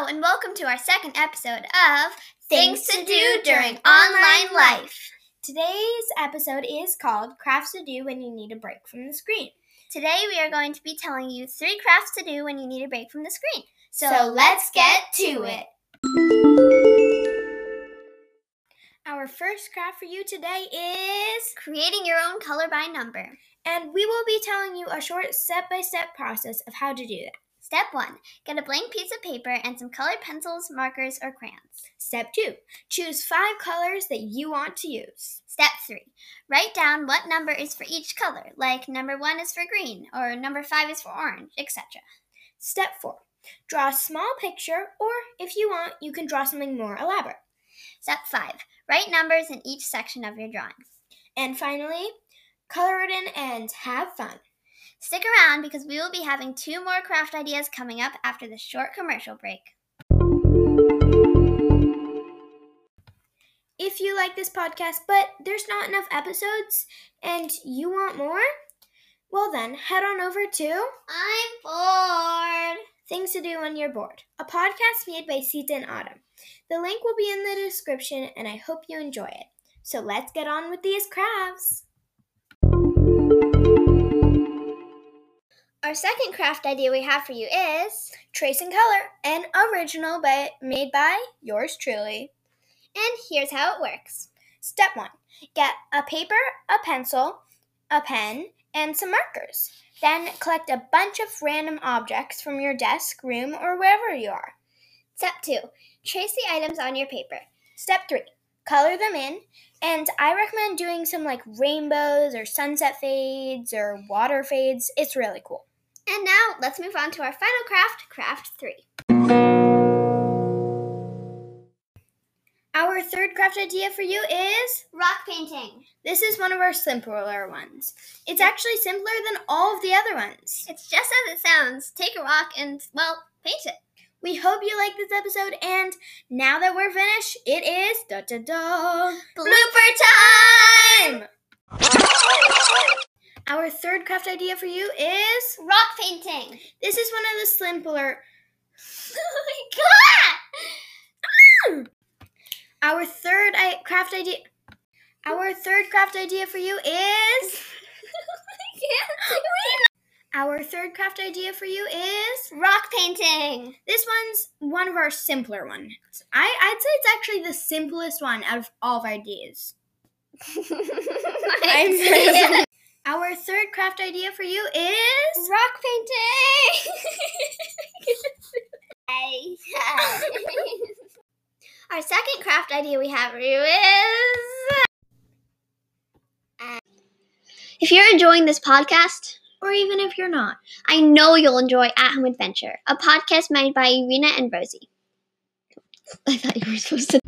Hello, and welcome to our second episode of Things to Do During Online Life. Today's episode is called Crafts to Do When You Need a Break from the Screen. Today we are going to be telling you three crafts to do when you need a break from the screen. So let's get to it. Our first craft for you today is Creating your own color by number. and we will be telling you a short step-by-step process of how to do that. Step 1 Get a blank piece of paper and some colored pencils, markers, or crayons. Step 2. Choose 5 colors that you want to use. Step 3 Write down what number is for each color, like number 1 is for green, or number 5 is for orange, etc. Step 4. Draw a small picture or if you want, you can draw something more elaborate. Step 5 Write numbers in each section of your drawing. And finally, color it in and have fun. Stick around because we will be having two more craft ideas coming up after this short commercial break. If you like this podcast, but there's not enough episodes and you want more, well then head on over to I'm bored. Things to Do When You're Bored, a podcast made by Sita and Autumn. The link will be in the description and I hope you enjoy it. So let's get on with these crafts. Our second craft idea we have for you is, Trace and Color, an original by, made by yours truly. and here's how it works. Step one get a paper, a pencil, a pen, and some markers. Then collect a bunch of random objects from your desk, room, or wherever you are. Step two Trace the items on your paper. Step three color them in. And I recommend doing some like rainbows or sunset fades or water fades. It's really cool. And now let's move on to our final craft, craft three. Our third craft idea for you is Rock painting. this is one of our simpler ones. It's actually simpler than all of the other ones. It's just as it sounds. Take a rock and, well, paint it. We hope you like this episode, and now that we're finished, it is da da da Blooper time! Our third craft idea for you is Rock painting. this is one of the simpler. oh my god! Our third I- craft idea. Our third craft idea for you is oh I can't our third craft idea for you is Rock painting. this one's one of our simpler ones. I I'd say it's actually the simplest one out of all of our ideas. I'm. Our third craft idea for you is Rock painting. Our second craft idea we have for you is. Uh, if you're enjoying this podcast, or even if you're not. I know you'll enjoy At Home Adventure, a podcast made by Irina and Rosie. I thought you were supposed to.